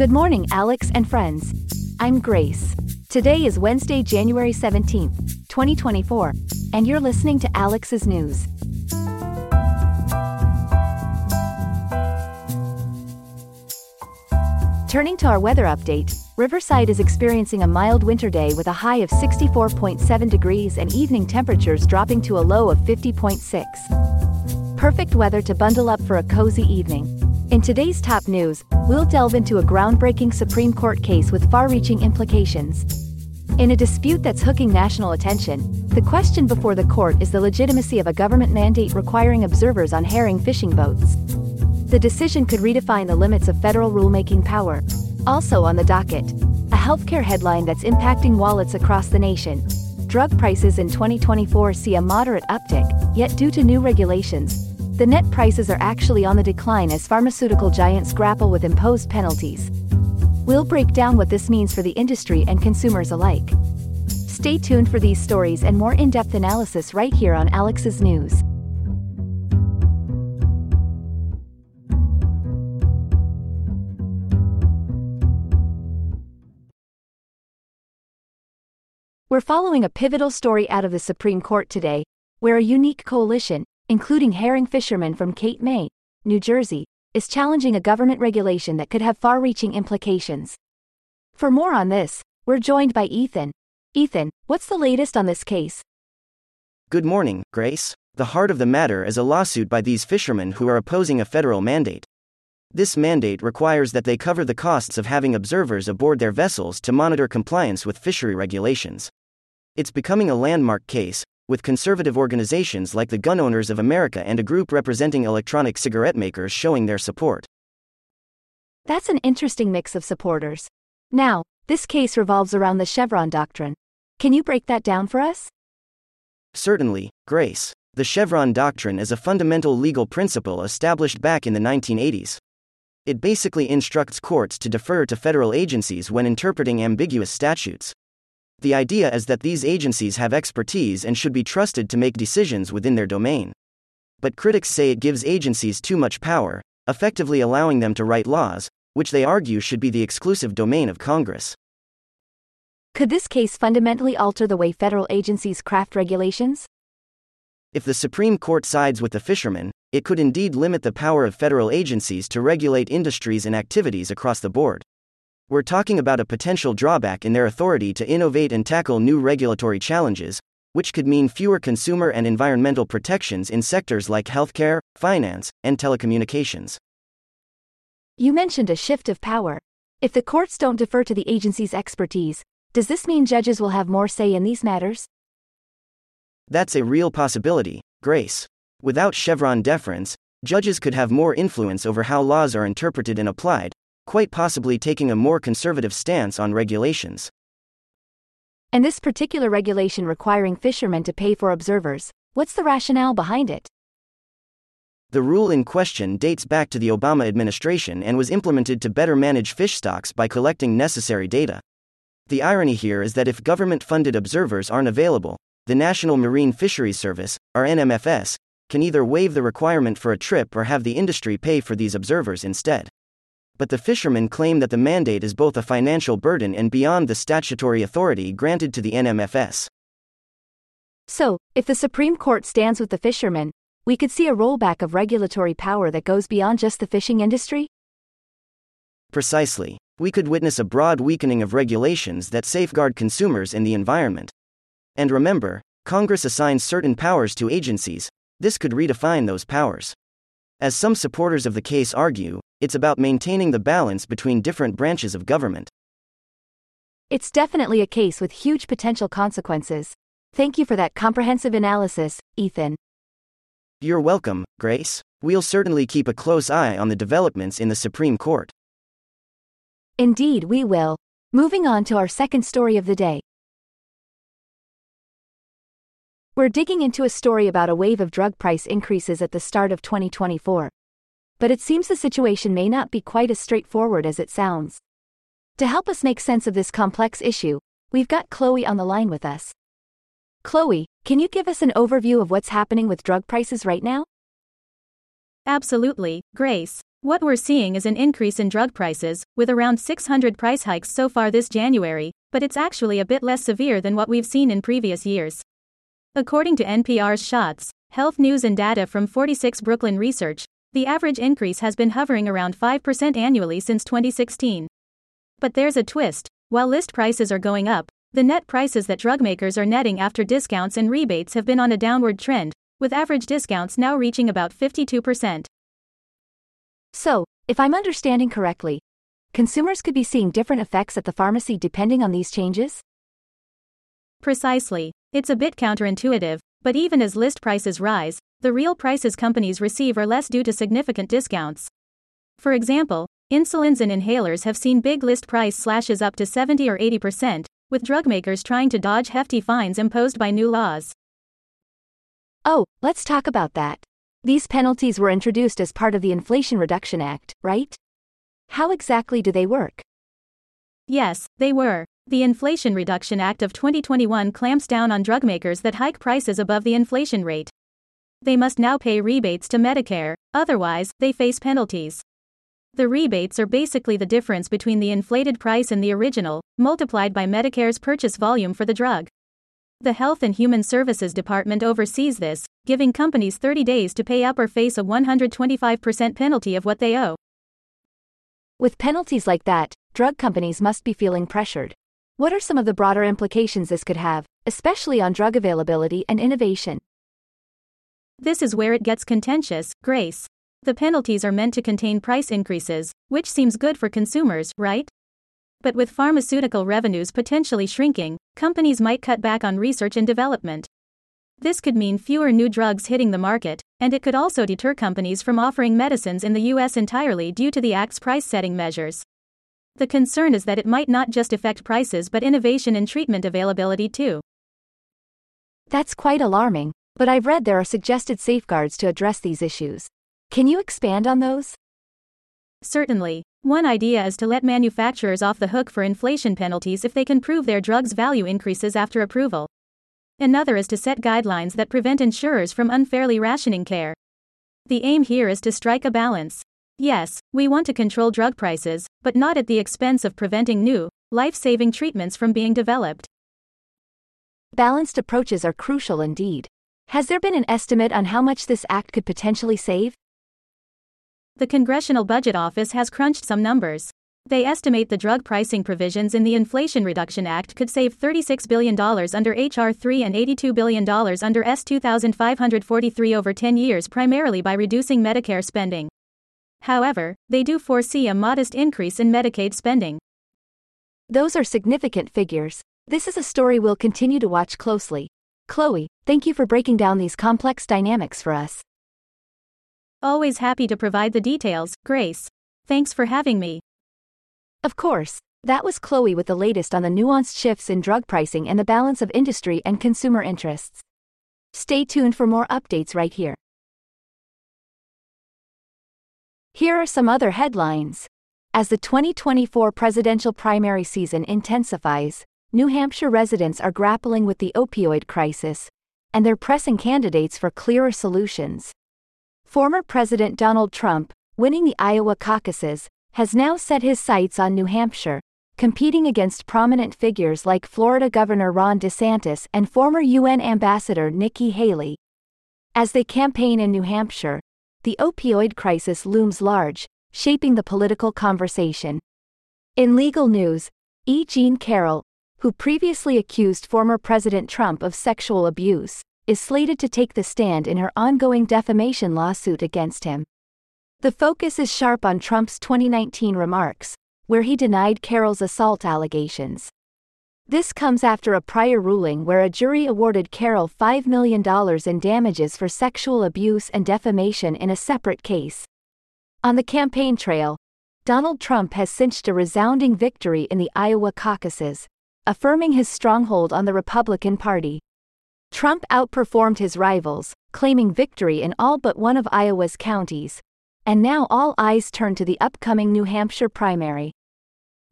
Good morning, Alex and friends. I'm Grace. Today is Wednesday, January 17th, 2024, and you're listening to Alex's News. Turning to our weather update, Riverside is experiencing a mild winter day with a high of 64.7 degrees and evening temperatures dropping to a low of 50.6. Perfect weather to bundle up for a cozy evening. In today's top news, we'll delve into a groundbreaking Supreme Court case with far reaching implications. In a dispute that's hooking national attention, the question before the court is the legitimacy of a government mandate requiring observers on herring fishing boats. The decision could redefine the limits of federal rulemaking power. Also on the docket, a healthcare headline that's impacting wallets across the nation. Drug prices in 2024 see a moderate uptick, yet due to new regulations, the net prices are actually on the decline as pharmaceutical giants grapple with imposed penalties. We'll break down what this means for the industry and consumers alike. Stay tuned for these stories and more in depth analysis right here on Alex's News. We're following a pivotal story out of the Supreme Court today, where a unique coalition, including herring fishermen from Cape May, New Jersey, is challenging a government regulation that could have far reaching implications. For more on this, we're joined by Ethan. Ethan, what's the latest on this case? Good morning, Grace. The heart of the matter is a lawsuit by these fishermen who are opposing a federal mandate. This mandate requires that they cover the costs of having observers aboard their vessels to monitor compliance with fishery regulations. It's becoming a landmark case, with conservative organizations like the Gun Owners of America and a group representing electronic cigarette makers showing their support. That's an interesting mix of supporters. Now, this case revolves around the Chevron doctrine. Can you break that down for us? Certainly, Grace. The Chevron doctrine is a fundamental legal principle established back in the 1980s. It basically instructs courts to defer to federal agencies when interpreting ambiguous statutes. The idea is that these agencies have expertise and should be trusted to make decisions within their domain. But critics say it gives agencies too much power, effectively allowing them to write laws, which they argue should be the exclusive domain of Congress. Could this case fundamentally alter the way federal agencies craft regulations? If the Supreme Court sides with the fishermen, it could indeed limit the power of federal agencies to regulate industries and activities across the board. We're talking about a potential drawback in their authority to innovate and tackle new regulatory challenges, which could mean fewer consumer and environmental protections in sectors like healthcare, finance, and telecommunications. You mentioned a shift of power. If the courts don't defer to the agency's expertise, does this mean judges will have more say in these matters? That's a real possibility, Grace. Without Chevron deference, judges could have more influence over how laws are interpreted and applied, quite possibly taking a more conservative stance on regulations. And this particular regulation requiring fishermen to pay for observers, what's the rationale behind it? The rule in question dates back to the Obama administration and was implemented to better manage fish stocks by collecting necessary data. The irony here is that if government funded observers aren't available, the National Marine Fisheries Service, or NMFS, can either waive the requirement for a trip or have the industry pay for these observers instead but the fishermen claim that the mandate is both a financial burden and beyond the statutory authority granted to the NMFS. So, if the Supreme Court stands with the fishermen, we could see a rollback of regulatory power that goes beyond just the fishing industry? Precisely. We could witness a broad weakening of regulations that safeguard consumers and the environment. And remember, Congress assigns certain powers to agencies, this could redefine those powers. As some supporters of the case argue, it's about maintaining the balance between different branches of government. It's definitely a case with huge potential consequences. Thank you for that comprehensive analysis, Ethan. You're welcome, Grace. We'll certainly keep a close eye on the developments in the Supreme Court. Indeed, we will. Moving on to our second story of the day. We're digging into a story about a wave of drug price increases at the start of 2024. But it seems the situation may not be quite as straightforward as it sounds. To help us make sense of this complex issue, we've got Chloe on the line with us. Chloe, can you give us an overview of what's happening with drug prices right now? Absolutely, Grace. What we're seeing is an increase in drug prices, with around 600 price hikes so far this January, but it's actually a bit less severe than what we've seen in previous years. According to NPR's Shots, Health News and data from 46 Brooklyn Research, the average increase has been hovering around 5% annually since 2016. But there's a twist while list prices are going up, the net prices that drug makers are netting after discounts and rebates have been on a downward trend, with average discounts now reaching about 52%. So, if I'm understanding correctly, consumers could be seeing different effects at the pharmacy depending on these changes? Precisely. It's a bit counterintuitive, but even as list prices rise, the real prices companies receive are less due to significant discounts. For example, insulins and inhalers have seen big list price slashes up to 70 or 80%, with drug makers trying to dodge hefty fines imposed by new laws. Oh, let's talk about that. These penalties were introduced as part of the Inflation Reduction Act, right? How exactly do they work? Yes, they were. The Inflation Reduction Act of 2021 clamps down on drug makers that hike prices above the inflation rate. They must now pay rebates to Medicare, otherwise, they face penalties. The rebates are basically the difference between the inflated price and the original, multiplied by Medicare's purchase volume for the drug. The Health and Human Services Department oversees this, giving companies 30 days to pay up or face a 125% penalty of what they owe. With penalties like that, drug companies must be feeling pressured. What are some of the broader implications this could have, especially on drug availability and innovation? This is where it gets contentious, Grace. The penalties are meant to contain price increases, which seems good for consumers, right? But with pharmaceutical revenues potentially shrinking, companies might cut back on research and development. This could mean fewer new drugs hitting the market, and it could also deter companies from offering medicines in the US entirely due to the Act's price setting measures. The concern is that it might not just affect prices but innovation and treatment availability too. That's quite alarming, but I've read there are suggested safeguards to address these issues. Can you expand on those? Certainly. One idea is to let manufacturers off the hook for inflation penalties if they can prove their drug's value increases after approval. Another is to set guidelines that prevent insurers from unfairly rationing care. The aim here is to strike a balance. Yes, we want to control drug prices, but not at the expense of preventing new, life saving treatments from being developed. Balanced approaches are crucial indeed. Has there been an estimate on how much this act could potentially save? The Congressional Budget Office has crunched some numbers. They estimate the drug pricing provisions in the Inflation Reduction Act could save $36 billion under H.R. 3 and $82 billion under S. 2543 over 10 years, primarily by reducing Medicare spending. However, they do foresee a modest increase in Medicaid spending. Those are significant figures. This is a story we'll continue to watch closely. Chloe, thank you for breaking down these complex dynamics for us. Always happy to provide the details, Grace. Thanks for having me. Of course, that was Chloe with the latest on the nuanced shifts in drug pricing and the balance of industry and consumer interests. Stay tuned for more updates right here. Here are some other headlines. As the 2024 presidential primary season intensifies, New Hampshire residents are grappling with the opioid crisis, and they're pressing candidates for clearer solutions. Former President Donald Trump, winning the Iowa caucuses, has now set his sights on New Hampshire, competing against prominent figures like Florida Governor Ron DeSantis and former UN Ambassador Nikki Haley. As they campaign in New Hampshire, the opioid crisis looms large, shaping the political conversation. In legal news, E. Jean Carroll, who previously accused former President Trump of sexual abuse, is slated to take the stand in her ongoing defamation lawsuit against him. The focus is sharp on Trump's 2019 remarks, where he denied Carroll's assault allegations. This comes after a prior ruling where a jury awarded Carroll $5 million in damages for sexual abuse and defamation in a separate case. On the campaign trail, Donald Trump has cinched a resounding victory in the Iowa caucuses, affirming his stronghold on the Republican Party. Trump outperformed his rivals, claiming victory in all but one of Iowa's counties. And now all eyes turn to the upcoming New Hampshire primary.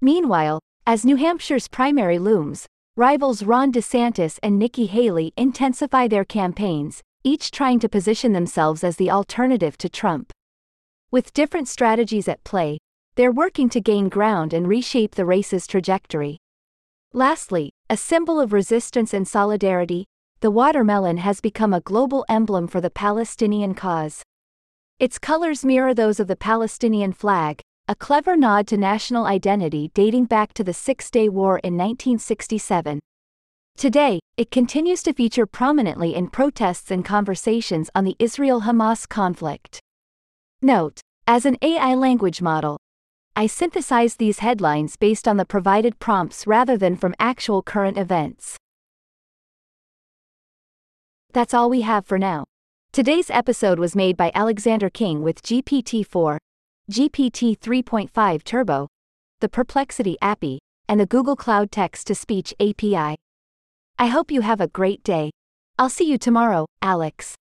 Meanwhile, as New Hampshire's primary looms, rivals Ron DeSantis and Nikki Haley intensify their campaigns, each trying to position themselves as the alternative to Trump. With different strategies at play, they're working to gain ground and reshape the race's trajectory. Lastly, a symbol of resistance and solidarity, the watermelon has become a global emblem for the Palestinian cause. Its colors mirror those of the Palestinian flag, a clever nod to national identity dating back to the Six Day War in 1967. Today, it continues to feature prominently in protests and conversations on the Israel Hamas conflict. Note, as an AI language model, I synthesized these headlines based on the provided prompts rather than from actual current events. That's all we have for now. Today's episode was made by Alexander King with GPT 4, GPT 3.5 Turbo, the Perplexity API, and the Google Cloud Text to Speech API. I hope you have a great day. I'll see you tomorrow, Alex.